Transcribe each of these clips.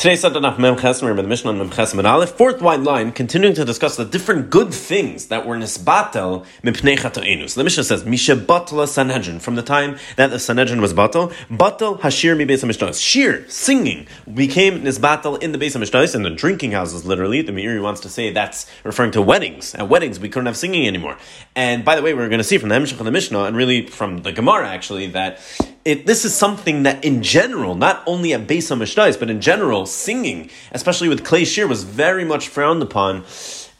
Today's Sunday of Mem Ches, we're the Mishnah on Mem Ches and Aleph, fourth wide line, continuing to discuss the different good things that were nisbatel chatoinus. The Mishnah says, Misha batla Sanhedrin, from the time that the Sanhedrin was batel, batel hashir mi beis Mishnah. Shir, singing, became nisbatel in the base of Mishnah, in the drinking houses, literally. The Meiri wants to say that's referring to weddings. At weddings, we couldn't have singing anymore. And by the way, we're going to see from the Hemshech of the Mishnah, and really from the Gemara actually, that it, this is something that in general, not only at Beis HaMishnayos, but in general, singing, especially with Klei Shir, was very much frowned upon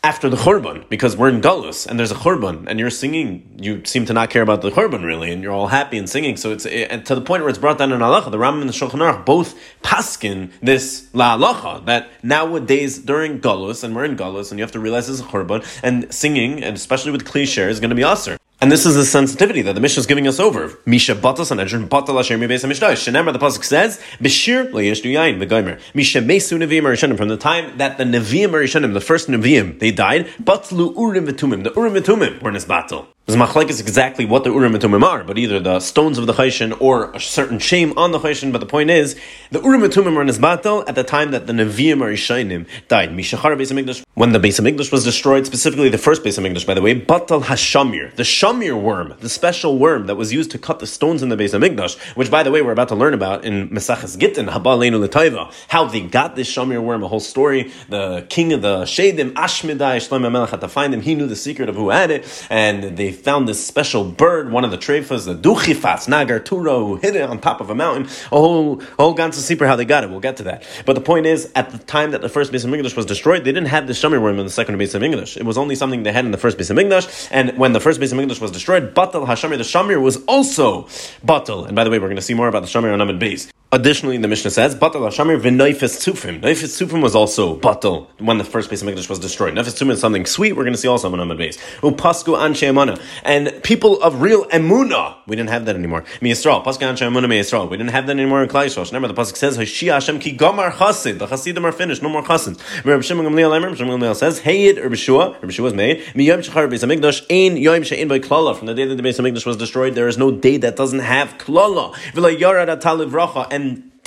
after the Churban, because we're in Gullus, and there's a Churban, and you're singing, you seem to not care about the Churban really, and you're all happy and singing, so it's it, to the point where it's brought down in Halacha, the Rambam and the Shulchan Aruch both paskin this La Halacha, that nowadays during Gullus, and we're in Gullus, and you have to realize it's a Churban, and singing, and especially with Shir, is going to be usher. And this is the sensitivity that the Mishnah is giving us over. Misha batas and edrin batal asher mi beis hamishtash. Shenemar the pasuk says b'shir le'yishnu yain v'gomer. Misha mesu neviim arishanim from the time that the neviim arishanim, the first neviim, they died. Batlu urim v'tumim. The urim v'tumim were in this battle. Is exactly what the Urim and Tumim are, but either the stones of the Chayshin or a certain shame on the Chayshin. But the point is, the Urim and Tumim his battle at the time that the Nevi'im or Ishainim died. Mishachar Beis Hamikdash. When the Beis Hamikdash was destroyed, specifically the first Beis Hamikdash, by the way, Batal Hashamir, the Shamir worm, the special worm that was used to cut the stones in the Beis Hamikdash, which by the way we're about to learn about in Mesachas Gittin, Habaleinu L'Taiva, how they got this Shamir worm, a whole story. The king of the Shadim, Ashmedai, Shlomo Melech had to find him. He knew the secret of who had it, and they found this special bird, one of the trefas, the duchifas, nagar turo, who hid it on top of a mountain. A whole, a whole ganze super how they got it. We'll get to that. But the point is, at the time that the first base of Hamikdash was destroyed, they didn't have the shamir worm in the second base of Hamikdash. It was only something they had in the first base of Hamikdash. And when the first base of Hamikdash was destroyed, batal hashamir, the shamir was also batal. And by the way, we're going to see more about the shamir on Amid Beis. Additionally, the Mishnah says, Batal Hashamir v'noifes tzufim. Noifes tzufim was also batal when the first Beis Hamikdash was destroyed. Noifes tzufim is something sweet. We're going to see also on Amid base. Upasku anshe. And people of real emuna. We didn't have that anymore. Mi Yisrael. Pasku anshe emuna mi Yisrael. We didn't have that anymore in Klai Yisrael. Remember, the pasuk says, Hoshia Hashem ki gamar chasid. The chasidim are finished. No more chasids. Rabbi Shimon Gamliel Emer. Shimon Gamliel says, Heyid Rabbi Shua. Rabbi Shua was made. Mi yom shachar Beis Hamikdash. Ein yom she'in by klala. From the day that the Beis Hamikdash was destroyed, there is no day that doesn't have klala. V'la yarad ataliv racha. And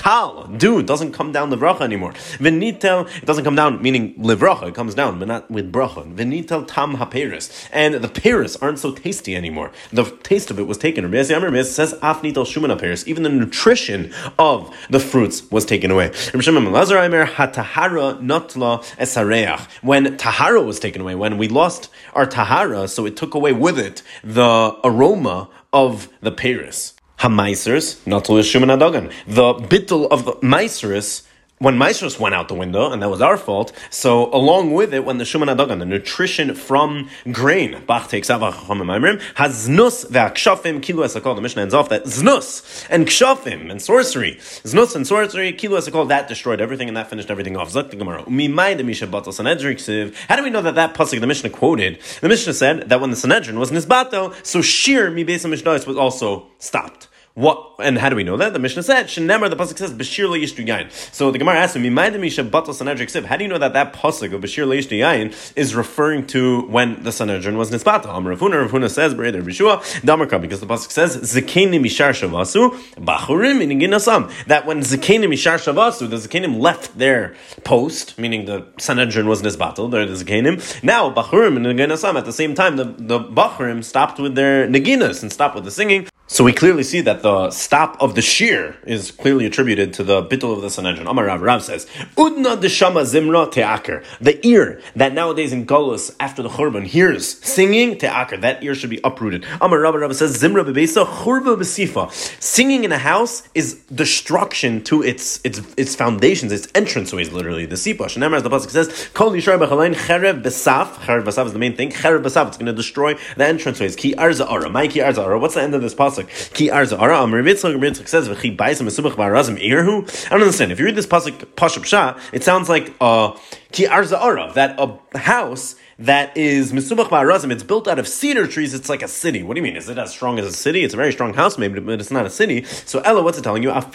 Tal, dude, doesn't come down the bracha anymore. Venitel, it doesn't come down, meaning livracha, it comes down, but not with bracha. Venitel tam haperis. And the peris aren't so tasty anymore. The taste of it was taken. Rabbi Yamir says afnitel shuman haperis. Even the nutrition of the fruits was taken away. Rabbi Shimon Lazar Aimer hatahara notla esareach. When tahara was taken away, when we lost our tahara, so it took away with it the aroma of the peris. Hamaisers, not to Shuman Adogan. The bittel of the Maisers when Maestros went out the window, and that was our fault, so along with it, when the Shuman Adagan, the nutrition from grain, Bach takes has znus ve'akshafim, kilu esakol, the Mishnah ends off that znus and kshafim and sorcery, znus and sorcery, kilu esakol, that destroyed everything and that finished everything off. Zak the Gemara. How do we know that that pasuk the Mishnah quoted? The Mishnah said that when the Sanhedrin was nisbato, so shir mi beis was also stopped. What and how do we know that? The Mishnah said, "Shenemar." The pasuk says, "Bashir yain." So the Gemara asked him. How do you know that that pasuk of Bashir yain is referring to when the Sanhedrin was nisbata? Amar Rav Huna. Ravuna says, "Bereder Bishua Damarka," because the pasuk says, "Zakenim mishar shavasu bachurim ginasam." That when zakenim mishar shavasu, the zakenim left their post, meaning the Sanhedrin was nisbatal. They're the zakenim. Now bachurim and ginasam at the same time, the the bachurim stopped with their naginas and stopped with the singing. So we clearly see that the stop of the shear is clearly attributed to the bittul of the Sanhedrin. Amar Rav Rav says, Udna deshama zimra te'aker. The ear that nowadays in Golos after the Churban hears singing te'aker, that ear should be uprooted. Amar Rav Rav says, Zimra bebeisa churba besifa. Singing in a house is destruction to its its its foundations, its entranceways, literally. The sipa. Shenemar, as the pasuk says, Kol yishar b'chalain cherev besaf. Cherev besaf is the main thing. Cherev besaf, it's going to destroy the entranceways. Ki arza ara. My ki arza ara. What's the end of this pasuk? Pasuk. Ki arza ara amar Yitzchak Yitzchak says v'chi ba'isam esubach ba'arazim irhu. I don't understand. If you read this pasuk pashup shah, it sounds like uh, ki arza ara that a house that is misubach ba'arazim. It's built out of cedar trees. It's like a city. What do you mean? Is it as strong as a city? It's a very strong house, maybe, but it's not a city. So Ella, what's it telling you? That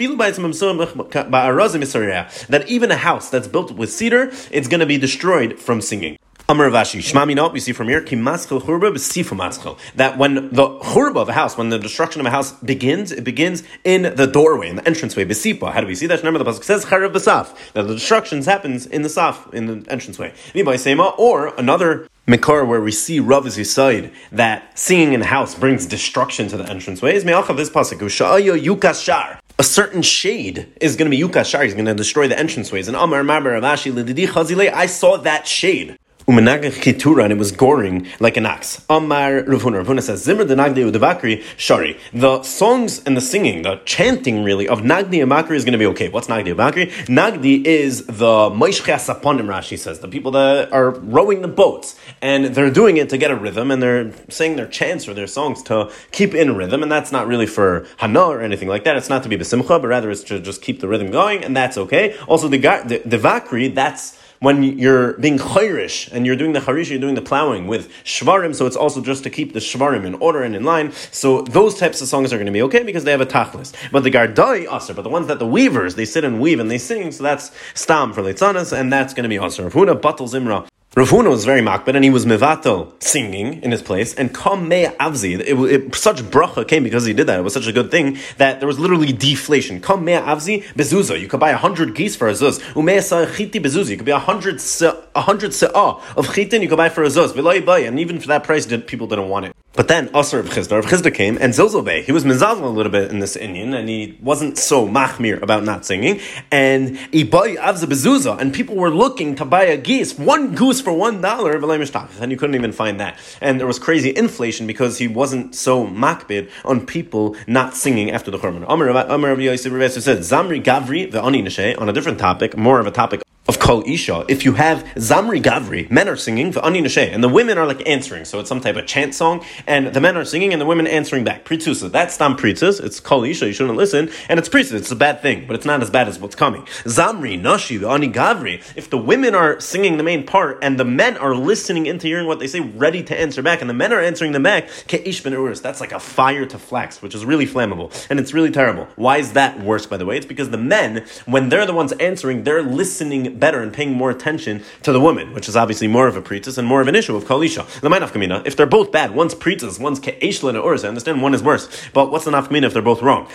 even a house that's built with cedar, it's going to be destroyed from singing. Amar Vashi, Shmami we see from here, Kimaschel Churba B'sifu. That when the Churba of a house, when the destruction of a house begins, it begins in the doorway, in the entranceway, B'sipa. How do we see that? Remember the Pasuk says, Charav B'saf, that the destruction happens in the Saf, in the entranceway. Sema, or another Mikor, where we see Rav side that singing in the house brings destruction to the entranceway, is Me'achav this Pasuk, Usha'ayo Yukas Shar a certain shade is going to be Yukas Shar, he's going to destroy the entranceways. And Amar Mabar Ravashi Lididi Chazile, I saw that shade. And it was goring like an axe. Amar Rav Huna. Ravuna says, Zimmer the Nagdi Udavakri, Shari. The songs and the singing, the chanting really, of Nagdi and Makri is going to be okay. What's Nagdi and? Nagdi is the Moishchas Aponim, Rashi says, the people that are rowing the boats, and they're doing it to get a rhythm, and they're saying their chants or their songs to keep in rhythm, and that's not really for Hana or anything like that. It's not to be Besimcha, but rather it's to just keep the rhythm going, and that's okay. Also, the, the, the Vakri, that's when you're being chayrish and you're doing the charish, you're doing the plowing with shvarim, so it's also just to keep the shvarim in order and in line. So those types of songs are going to be okay because they have a tachlis. But the gardai aser, but the ones that the weavers, they sit and weave and they sing, so that's stam for leitzanas, and that's going to be aser. Huna battles imra. Rav Huna was very makbid, and he was mevatel singing in his place. And kam me avzi, it, it, such bracha came because he did that. It was such a good thing that there was literally deflation. Kam me avzi bezuza. You could buy a hundred geese for a zuz. Ume chiti bezuza. You could buy a hundred a hundred se'ah of chitin. You could buy for a zuz. And even for that price, people didn't want it. But then Asr of Chisda, of Chisda came, and Zilzalbei, he was mizazal a little bit in this Indian, and he wasn't so machmir about not singing. And Ibai Avza Bezuza, and people were looking to buy a geese, one goose for one dollar, and you couldn't even find that. And there was crazy inflation because he wasn't so makbid on people not singing after the Churban. Amr Rabbi Yosef said, Zamri Gavri, the Ani on a different topic, more of a topic of Kol Isha, if you have Zamri Gavri, men are singing, Ani Nashe, and the women are like answering, so it's some type of chant song, and the men are singing and the women answering back. Pritzusa, that's Stam Pritzus, it's Kol Isha, you shouldn't listen, and it's Pritzus, it's a bad thing, but it's not as bad as what's coming. Zamri, Nashi, the Ani Gavri, if the women are singing the main part and the men are listening into hearing what they say, ready to answer back, and the men are answering them back, Ke'ish ben Urus, that's like a fire to flax, which is really flammable, and it's really terrible. Why is that worse, by the way? It's because the men, when they're the ones answering, they're listening better and paying more attention to the woman, which is obviously more of a pritis and more of an issue of kalisha. The nafkamina, if they're both bad, one's pritis, one's ke'eshla and I understand one is worse, but what's the nafkamina if they're both wrong?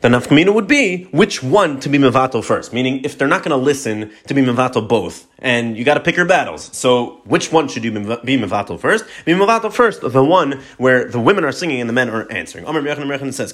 The nafkamina would be which one to be mevatel first. Meaning, if they're not going to listen to be mevatel both, and you got to pick your battles. So, which one should you be mevatel first? Be mevatel first, the one where the women are singing and the men are answering. Amr Mechan says,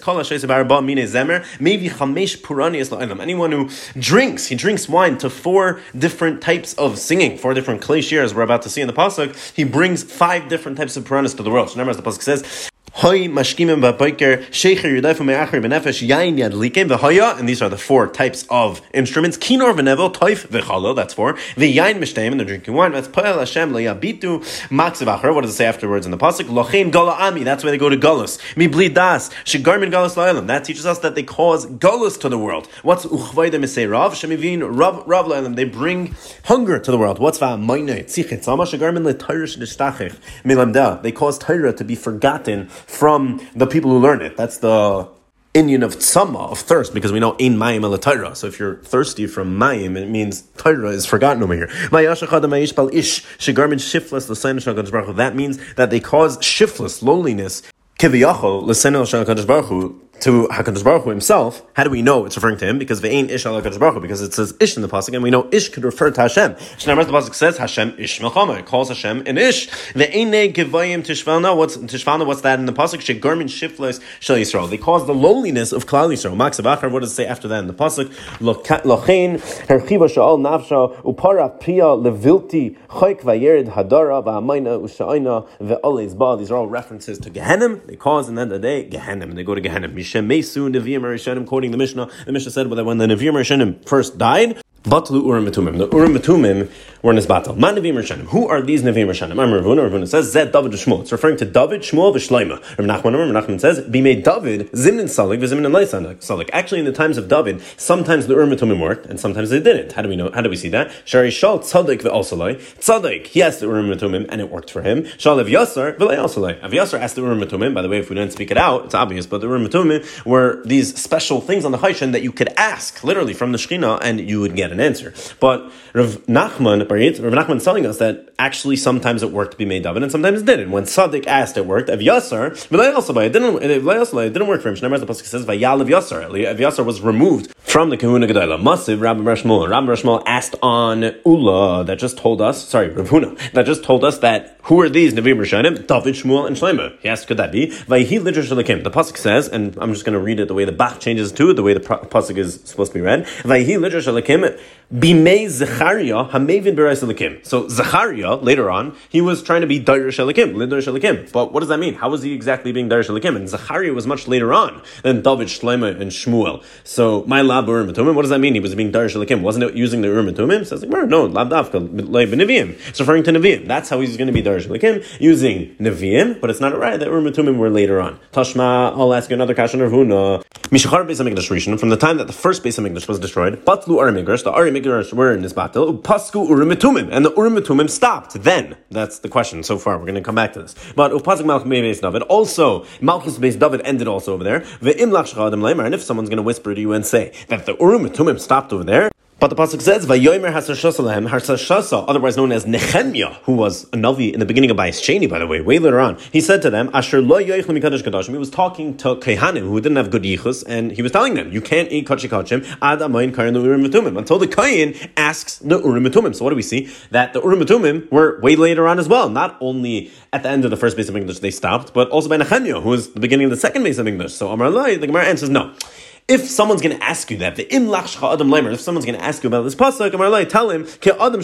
Anyone who drinks, he drinks wine to four different types of singing, four different shares we're about to see in the pasuk. He brings five different types of puranas to the world. So, remember, as the pasuk says, Hoy mashkimim ba'boiker shecher yudaifu me'achri benefesh yain yad likim v'hoya, and these are the four types of instruments. Kinor v'nevel toif v'chalo, that's four. V'yain mishteim, and they're drinking wine. That's poel Hashem le'yabitu maksivacher. What does it say afterwards in the pasuk? Lochein gola ami, that's why they go to galus. Mi bli das, shegarmin galus la'ilam. That teaches us that they cause galus to the world. What's uchvayde misei rav? Shemivin rav rav la'ilam. They bring hunger to the world. What's va'amayne? Tzichet sama shegarmin le'tayrish nishtachich milamda. They cause Torah to be forgotten from the people who learn it. That's the Indian of tzama, of thirst, because we know in mayim el So if you're thirsty from mayim, it means Torah is forgotten over here. That means that they cause shiftless, loneliness, to Hakadosh Baruch Hu himself. How do we know it's referring to him? Because ve'ein ish al Hakadosh Baruch Hu, because it says ish in the pasuk, and we know ish could refer to Hashem. Shnei the pasuk says Hashem ish melchama. It calls Hashem an ish. Ve'ein gevayim tishvalna. What's tishvalna? What's that in the pasuk? Shegormin shifles shel Yisrael. They cause the lowliness of Klal Yisrael. Max What does it say after that in the pasuk? Lochein herchiva sha'al nafsha upara pia levilti chayk vayered hadara va'amayna usha'ina ve'oles ba. These are all references to Gehenim. They cause, and then the day Gehenim, they go to Gehenim. Shemesu Nevi'im Rishonim, quoting the Mishnah. The Mishnah said that when the Nevi'im Rishonim first died, Batlu Urim Metumim. The Urim Metumim were battle. Man Nevim Rishonim. Who are these Nevim Rishonim? I'm Rav Huna. Ravuna says Zed David Shmuel. It's referring to David, Shmuel, V'Shleima. Rav Nachman, Rav Nachman says Be made David Zimnin Salik V'Zimnin Salik. Actually, in the times of David, sometimes the Urim Metumim worked and sometimes they didn't. How do we know? How do we see that? Shari Shal Tzadik V'Osalai. Tzadik, he asked the Urim Metumim and it worked for him. Shal Ev Yasar V'Lei Osalai. Ev Yasar asked the Urim Metumim. By the way, if we didn't speak it out, it's obvious. But the Urim Metumim were these special things on the Chayshin that you could ask literally from the Shechina and you would get an an answer. But Rav Nachman, Rav Nachman is telling us that actually sometimes it worked to be made David and sometimes it didn't. When Sadik asked, it worked. Ev Yasser, it didn't, it didn't work for him. Shneimar, the Pasuk says, Vayal Ev Yasser was removed from the Kahuna Gedalah. Masiv, Rabbi Rashmul. Rabbi Rashmul asked on Ula that just told us, sorry, Rav Huna, that just told us that who are these Nevi'im Rishonim? David, Shmuel, and Shlomo. He asked, could that be? Vayhi Shalakim. The Pasuk says, and I'm just going to read it the way the Bach changes to the way the Pasuk is supposed to be read. Vayhi Shalakim. Bimei Zechariah Hamevin. So Zechariah later on he was trying to be Lidarish Elikim. But what does that mean? How was he exactly being Darish Elikim? And Zechariah was much later on than David, Shlomo, and Shmuel. So my lab Urim What does that mean? He was being Darish Elikim. Wasn't it using the Urim Tumim? Says no, lab Dafka. It's referring to Nevi'im. That's how he's going to be Darish Elikim using Nevi'im. But it's not a right that Urim Tumim were later on. Tashma, I'll ask you another question. Rav Huna. Mishachar Beis Hamikdash Rishon. From the time that the first Beis Hamikdash was destroyed, Batlu Arimigrash, the Arimigrash were in this battle. Pasku Urim and the Urim stopped. Then that's the question so far. We're going to come back to this. But Upasik Malchus Beis David also Malchus Beis David ended also over there. And if someone's going to whisper to you and say that the Urim stopped over there. But the pasuk says, "Vayomer hasashasalahem harsashasa," otherwise known as Nehemiah, who was a navi in the beginning of Bayis Sheni, by the way, way later on. He said to them, "Asher lo mikadosh kadashim." He was talking to kehanim who didn't have good yichus, and he was telling them, "You can't eat kachi kachim ad amayin karin urim metumim until the kain asks the urim metumim." So what do we see? That the urim metumim were way later on as well. Not only at the end of the first base of English they stopped, but also by Nehemiah, who was the beginning of the second base of English. So Amar the Gemara answers no. If someone's going to ask you that, the im lachshcha adam leimer, if someone's going to ask you about this pasuk, tell him ke adam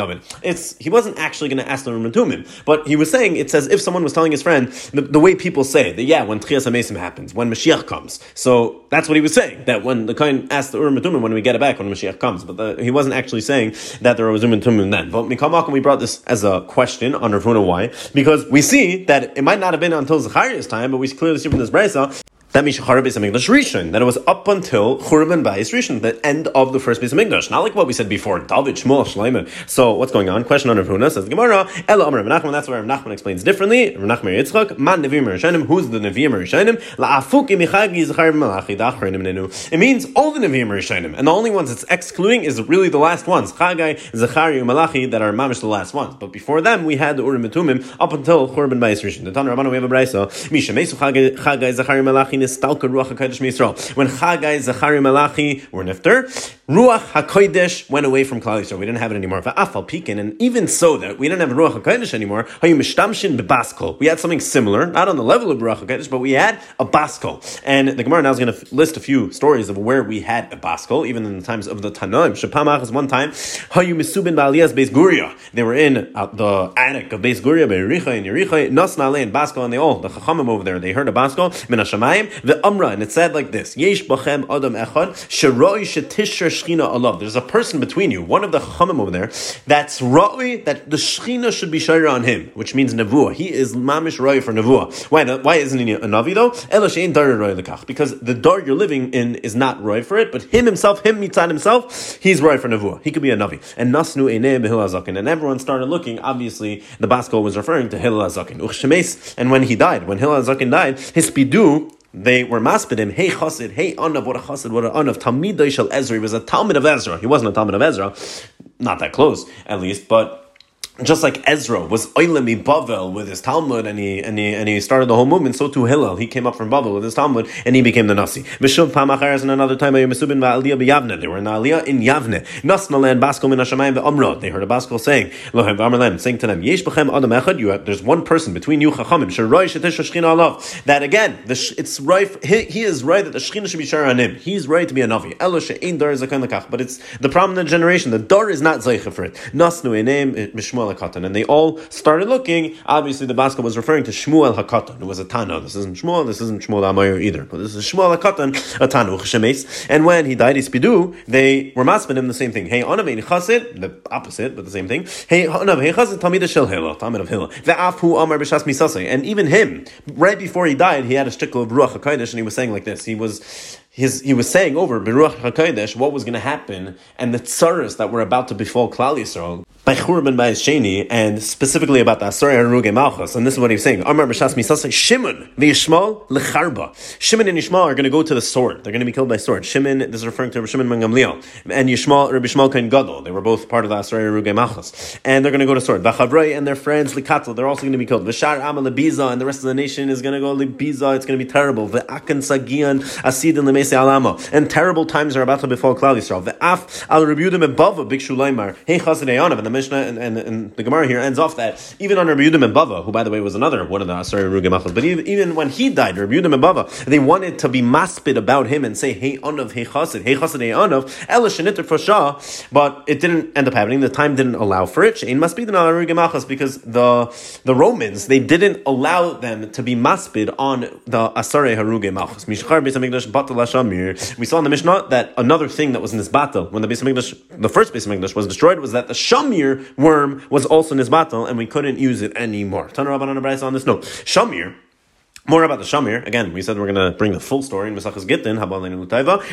ad. It's he wasn't actually going to ask the Rumatumim, but he was saying it says if someone was telling his friend the, the way people say that yeah when tchias hamesim happens when Mashiach comes. So that's what he was saying that when the kain asked the Urim when we get it back when Mashiach comes, but the, he wasn't actually saying that there was Urim then. But Mikamakim we brought this as a question on Rav Huna why because we see that it might not have been until Zachariah's time, but we clearly see from this brisa that means Shachar Beis Hamikdash Rishon. That it was up until Churban Bayis Rishon, the end of the first Beis Hamikdash. Not like what we said before, David, Shmuel, Shleiman. So what's going on? Question on Rav Huna says Gemara. Ela Amar Nachman. That's where Nachman explains differently. Nachman Yitzchak. Man Nevi'im Rishonim. Who's the Nevi'im Rishonim? La'afuki Michagi Zachar Malachi Dachrenim Nenu. It means all the Nevi'im Rishonim, and the only ones it's excluding is really the last ones, Chagai, Zachari, Malachi, that are mamish the last ones. But before them, we had the Urim Tumim up until Churban Bayis Rishon. The Tanur Rabbanu we have a brayso. Misha Mesu Chagai, Zachari, Malachi When Chagai, Zachari, Malachi were nifter, Ruach Hakodesh went away from Klal Yisrael. We didn't have it anymore. Va'afal Pikin, and even so that we didn't have Ruach Hakodesh anymore. Hayu Mishtamshin bebaskol. We had something similar, not on the level of Ruach Hakodesh, but we had a baskol. And the Gemara now is going to list a few stories of where we had a baskol, even in the times of the Tanoim. Shapamach is one time. Hayu Misubin Ba'aliyas Beis Guria. They were in uh, the attic of Beis Guria, Be'ericha and Yericha, Nasna and Baskol, and they all the Chachamim over there. They heard a baskol. Min the Amra, and it said like this: Yesh bachem adam echad sheroi shetisher shchina alav. There's a person between you, one of the chachamim over there, that's roi that the shchina should be shayra on him, which means nevuah. He is mamish roi for nevuah. Why? Why isn't he a navi though? Elashein dar roi lekach because the dar you're living in is not roi for it, but him himself, him mitzad himself, he's roi for nevuah. He could be a navi. And nasnu eineh behil and everyone started looking. Obviously, the Basko was referring to Hillel Azakin. And when he died, when Hillel Azakin died, his pidu they were maspidim, hey chassid, hey anav, what a chassid, what an anav, talmid shel Ezra. He was a talmid of Ezra. He wasn't a talmid of Ezra, not that close, at least, but just like Ezra was Oilemi Bavel with his Talmud and he, and he and he started the whole movement, so too Hillel. He came up from Bavel with his Talmud and he became the Nasi. Mishuv Pamacharas and another time they were in Yavne. They were in Aliyah in Yavne. Nasna land Baskol min Hashemayim ve'amra. They heard a Baskol saying, saying to them, Yesh adam echad, there's one person between you, Chachamim. That again, the, it's right, he, he, is right that the Shechina should be shar on him. He's right to be a Navi. Elo she'ein dar zakan lekach. But it's the prominent generation. The dar is not Zeicha for it. Nasnu enem eh, mishmuel Hakatan. And they all started looking. Obviously, the Baska was referring to Shmuel Hakatan, who was a Tana. This isn't Shmuel, this isn't Shmuel Amayer either. But this is Shmuel Hakatan, a Tana, And when he died, Ispidu, they were maspin him the same thing. Hey, Onav Chasid, the opposite, but the same thing. Hey, Onav Hey Chasid, Talmid Shel Hillel, Talmid of Hillel. Ve'afu Amar B'Shas Misasei. And even him, right before he died, he had a shtickle of Ruach HaKodesh, and he was saying like this. He was his, he was saying over Beruach HaKodesh what was going to happen and the tsaras that were about to befall Klal Yisrael by Churban by Sheni, and specifically about the Asari Haruge Malchus. And this is what he was saying. Amar B'Shas Misasa Shimon v'Yishmael lecharba. Shimon and Yishmael are going to go to the sword. They're going to be killed by sword. Shimon, this is referring to Shimon Ben Gamliel, and Yishmael, Rabbi Shmuel Kain Gadol. They were both part of the Asari Haruge Malchus, and they're going to go to sword. V'Chavray and their friends Likatl, they're also going to be killed. V'Shar Amal Lebiza, and the rest of the nation is going to go Lebiza. It's going to be terrible. V'Akan Sagian Asidin Alama, and terrible times are about to befall Klal Yisrael. V'Af Al Rebudim Abava Bikshu Laimar. Hey Chasidei and the Mishnah and, and, and, the Gemara here ends off that even on Rabbi Yudim and Bava, who by the way was another one of the Asari Rugemachos, but even, even when he died, Rebudim and Bava, they wanted to be maspid about him and say, hey Anav, hey Chasid, hey Chasid, hey Anav, Ela for Shah, but it didn't end up happening. The time didn't allow for it. Shein must be the Rugemachos because the the Romans, they didn't allow them to be maspid on the Asari Haruge Malchus. Mishchar Beis Hamikdash Batal Shamir. We saw in the Mishnah that another thing that was battle, when the Beis Hamikdash, the first Beis Hamikdash was destroyed, was that the Shamir worm was also Nizbatal, and we couldn't use it anymore. Tana Rabbanan on this note. Shamir, more about the Shamir. Again, we said we're going to bring the full story in Mesachas Gittin,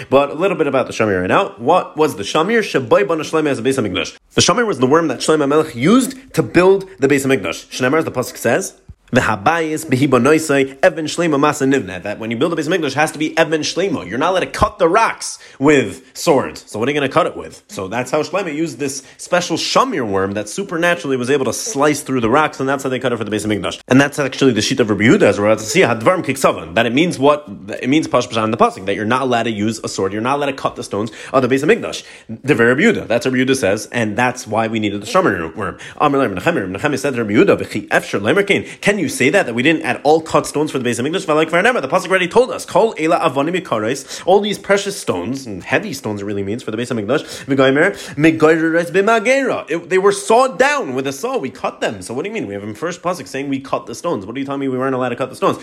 but a little bit about the Shamir right now. What was the Shamir? Shabai Bana Shleimah as a Beis Hamikdash. The Shamir was the worm that Shlomo Melech used to build the Beis Hamikdash. Shneimar, as the pasuk says, the habayis behibonoisai even shlema masa nivna. That when you build a base mikdash, has to be even shlema. You're not allowed to cut the rocks with swords. So what are you going to cut it with? So that's how Shlema used this special shamir worm that supernaturally was able to slice through the rocks, and that's how they cut it for the base of mikdash. And that's actually the sheet of Rabbi Yehuda, as we're about to see, hadvarm kiksavan. That it means what it means pash in the pasuk that you're not allowed to use a sword. You're not allowed to cut the stones of the base of mikdash. The very Rabbi Yehuda. That's what Rabbi Yehuda says, and that's why we needed the shamir worm. Amr said to Rabbi Yehuda, Can you say that that we didn't at all cut stones for the base of English. Like the pasuk already told us, "Call ela All these precious stones and heavy stones, it really means for the base of English. They were sawed down with a saw. We cut them. So what do you mean? We have in first pasuk saying we cut the stones. What are you telling me? We weren't allowed to cut the stones.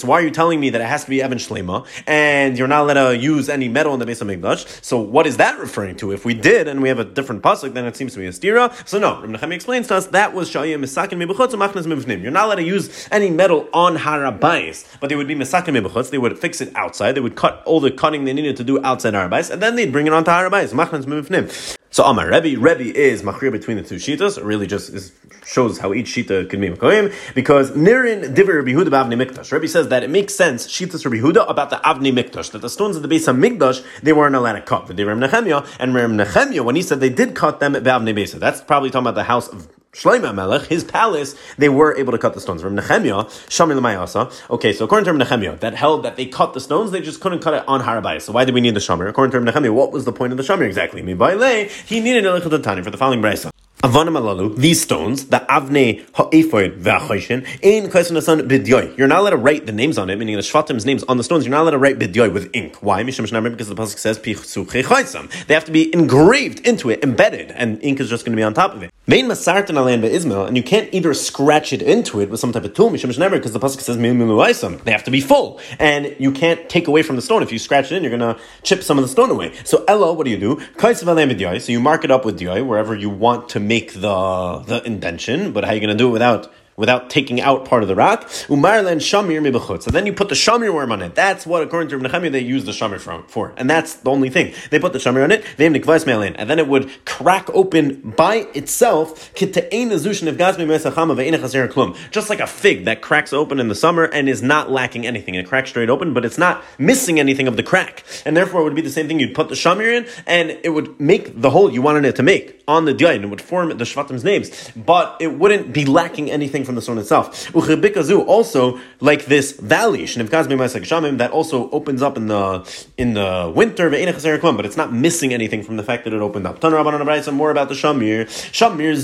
So why are you telling me that it has to be Evan Shlema and you're not allowed to use any metal in the base of English? So what is that referring to? If we did and we have a different pasuk, then it seems to be a stira. So no, Rabbi explains to us that was you're not allowed to use any metal on harabais, but they would be misakin mibuchutz. They would fix it outside. They would cut all the cutting they needed to do outside harabais, and then they'd bring it onto harabais. Machnas mivnim. So Amar Rebbe, Rebbe is machrir between the two shitas. Really just is, shows how each shita can be makoyim because Nirin Diver Rabbi Huda Avni Mikdash. Rebbe says that it makes sense shitas Rabbi Huda about the Avni Mikdash that the stones of the base of Mikdash they weren't allowed to cut. The Divrei Nehemiah and Rem Nehemiah when he said they did cut them at Avni Besa. That's probably talking about the house of Shlomo Melech, his palace, they were able to cut the stones. From Nehemiah, Shamil Mayasa. Okay, so according to Nehemiah, that held that they cut the stones, they just couldn't cut it on Harabais. So why did we need the Shamir? According to Nehemiah, what was the point of the Shamir exactly? Mibaile, he needed a Tani for the following brisa. These stones, the avne ha'efoid v'achoshin, ein kaisun bidyoy. You're not allowed to write the names on it, meaning the shvatim's names on the stones. You're not allowed to write bidyoy with ink. Why? Because the pasuk says pichsuche They have to be engraved into it, embedded, and ink is just going to be on top of it. Main masartan alain Ismail, and you can't either scratch it into it with some type of tool, because the pasuk says They have to be full, and you can't take away from the stone. If you scratch it in, you're going to chip some of the stone away. So Ella, what do you do? So you mark it up with dyoy wherever you want to make make the the indention, but how are you going to do it without without taking out part of the rock. Umarlan shamir mibachut. So then you put the shamir worm on it. That's what, according to Nehemiah, they use the shamir for. And that's the only thing. They put the shamir on it, and then it would crack open by itself, just like a fig that cracks open in the summer and is not lacking anything. It cracks straight open, but it's not missing anything of the crack. And therefore it would be the same thing. You'd put the shamir in, and it would make the hole you wanted it to make on the diet, and it would form the shvatim's names. But it wouldn't be lacking anything from the stone itself. Uchebikazu also like this valley that also opens up in the in the winter, but it's not missing anything from the fact that it opened up. More about the shamir. Shamir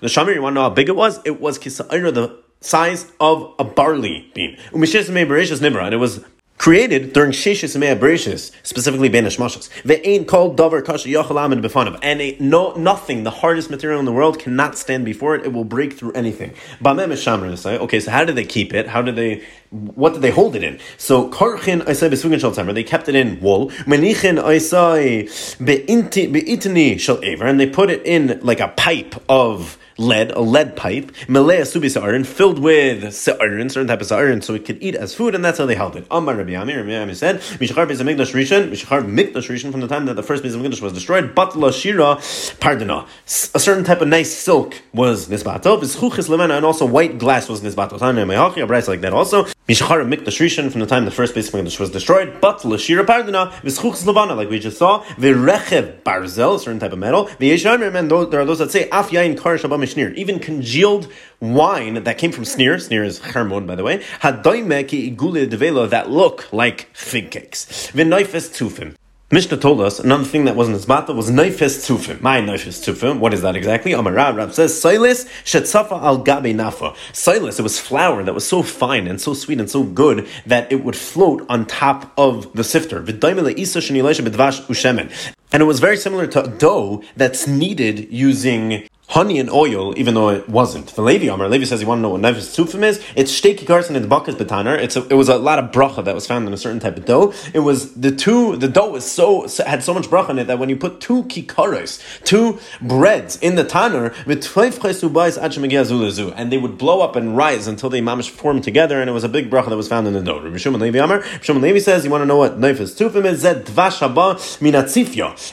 The shamir, you want to know how big it was? It was kisa'ira, the size of a barley bean. And it was created during Sheshis Mea Bereshis, specifically Ben Hashmashas. ain't called Dover Kasha Yochalam Befanav. And no, nothing, the hardest material in the world, cannot stand before it. It will break through anything. Bamem Shamr say, okay, so how did they keep it? How did they, what did they hold it in? So, Karchin Isai Besugin Shal Tamer, they kept it in wool. Menichin Isai Beitni Shal Aver, and they put it in like a pipe of lead, a lead pipe, melea subi sa'arin, filled with sa'arin, certain type of sa'arin, so it could eat as food, and that's how they held it. Amar Rabbi Ami, Rabbi Ami said, Mishachar Beis HaMikdash Rishon, Mishachar Mikdash Rishon, from the time that the first Beis HaMikdash was destroyed, Batla Shira, Pardana. Uh, a certain type of nice silk was Nisbato, Vizchuchis Lemena, and also white glass was Nisbato. Tanya Mehachi, a like that also. Mishachar Mikdash Rishon, from the time the first Beis HaMikdash was destroyed, Batla Shira Pardana, Vizchuchis Levana, like we just saw, Virechev Barzel, a certain type of metal, V'yeshamir, and there are those that say, Af Yain Kar Shabbat Mishnir, even congealed wine that came from Snir, Snir is Hermon, by the way, Hadoime ki igule develo, that look like fig cakes. V'noifes tufim. Mishnah told us another thing that wasn't Isbata was Naifis Tufim. My Naifis Tufim. What is that exactly? Amar Rab, Rab says, Silas Shetzafa al Gabe Nafa. Silas, it was flour that was so fine and so sweet and so good that it would float on top of the sifter. And it was very similar to dough that's kneaded using honey and oil, even though it wasn't. The Levi Amar, Levi says you want to know what Nevis Tufim is? It's shteki karson and it's bakas betaner. It's a, it was a lot of bracha that was found in a certain type of dough. It was the two, the dough was so, had so much bracha in it that when you put two kikaros, two breads in the tanner, and they would blow up and rise until they mamish formed together, and it was a big bracha that was found in the dough. Rabbi Shimon Levi Amar, Levi says you want to know what Nevis Tufim is?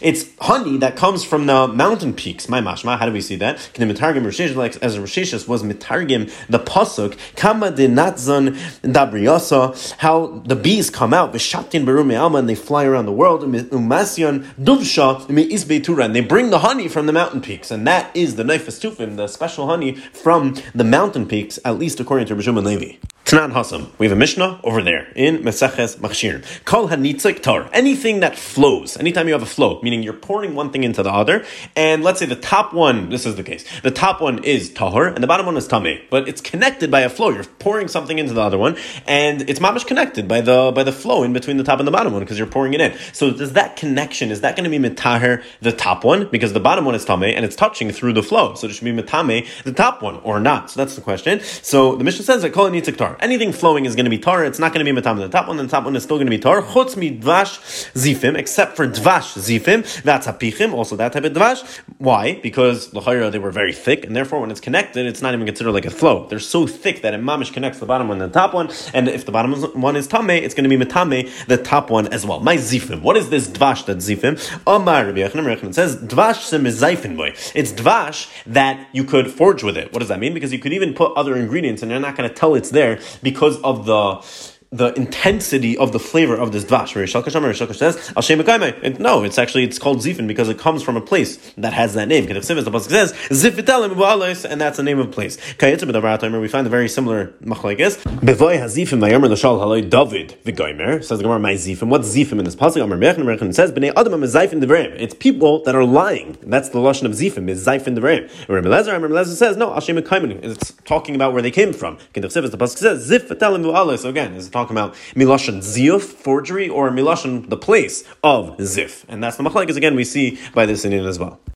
It's honey that comes from the mountain peaks. My mashma, how do we see that? That. Can the mitargim like as Rishis was mitargim the pasuk kama de natzon dabriyasa, how the bees come out v'shatin berum alma and they fly around the world umasyan duvsha isbeitura and they bring the honey from the mountain peaks and that is the nefes tufim, the special honey from the mountain peaks, at least according to Rishon Levi. Tanan Hasam. We have a Mishnah over there in Meseches Machshir. Kol hanitzik tar. Anything that flows. Anytime you have a flow, meaning you're pouring one thing into the other, and let's say the top one, this is the case. The top one is tahor, and the bottom one is tameh. But it's connected by a flow. You're pouring something into the other one, and it's mamish connected by the by the flow in between the top and the bottom one because you're pouring it in. So does that connection is that going to be mitaher the top one because the bottom one is tameh and it's touching through the flow, so it should be mitame the top one or not? So that's the question. So the Mishnah says that kol hanitzik tar. Anything flowing is going to be tar. It's not going to be matam. The top one, and the top one is still going to be tar. Chutz mi dvash zifim, except for dvash zifim. That's hapichim, also that type of dvash. Why? Because l'chayra they were very thick, and therefore when it's connected, it's not even considered like a flow. They're so thick that it mamish connects the bottom one and the top one. And if the bottom one is tame, it's going to be matame the top one as well. My zifim. What is this dvash that zifim? Omar Rabbi Yochanan says dvash sim is boy. It's dvash that you could forge with it. What does that mean? Because you could even put other ingredients, and you're not going to tell it's there because of the the intensity of the flavor of this dvash. Rish Lakish says, Al Shem No, it's actually, it's called Zifin because it comes from a place that has that name. Sivis, the Pasuk says, Zifitelim and that's the name of a place. We find a very similar machlekes. Bevoy HaZifim Vayomer L'shal Haloi David V'goymer, says the Gemara, my Zifim. What's Zifim in this Pasuk? Amar Mechan Mechan says, B'nei Adam HaMezayfin Devreim. It's people that are lying. That's the Lashon of Zifim, is Zayfin Devreim. Rabbi Lezer, Rabbi Lezer says, no, Al Shem It's talking about where they came from. The Pasuk says, Zifitelim So again, it's talking about milashon ziyuf, forgery, or milashon, the place of zif. And that's the machlek, again we see by this Indian as well.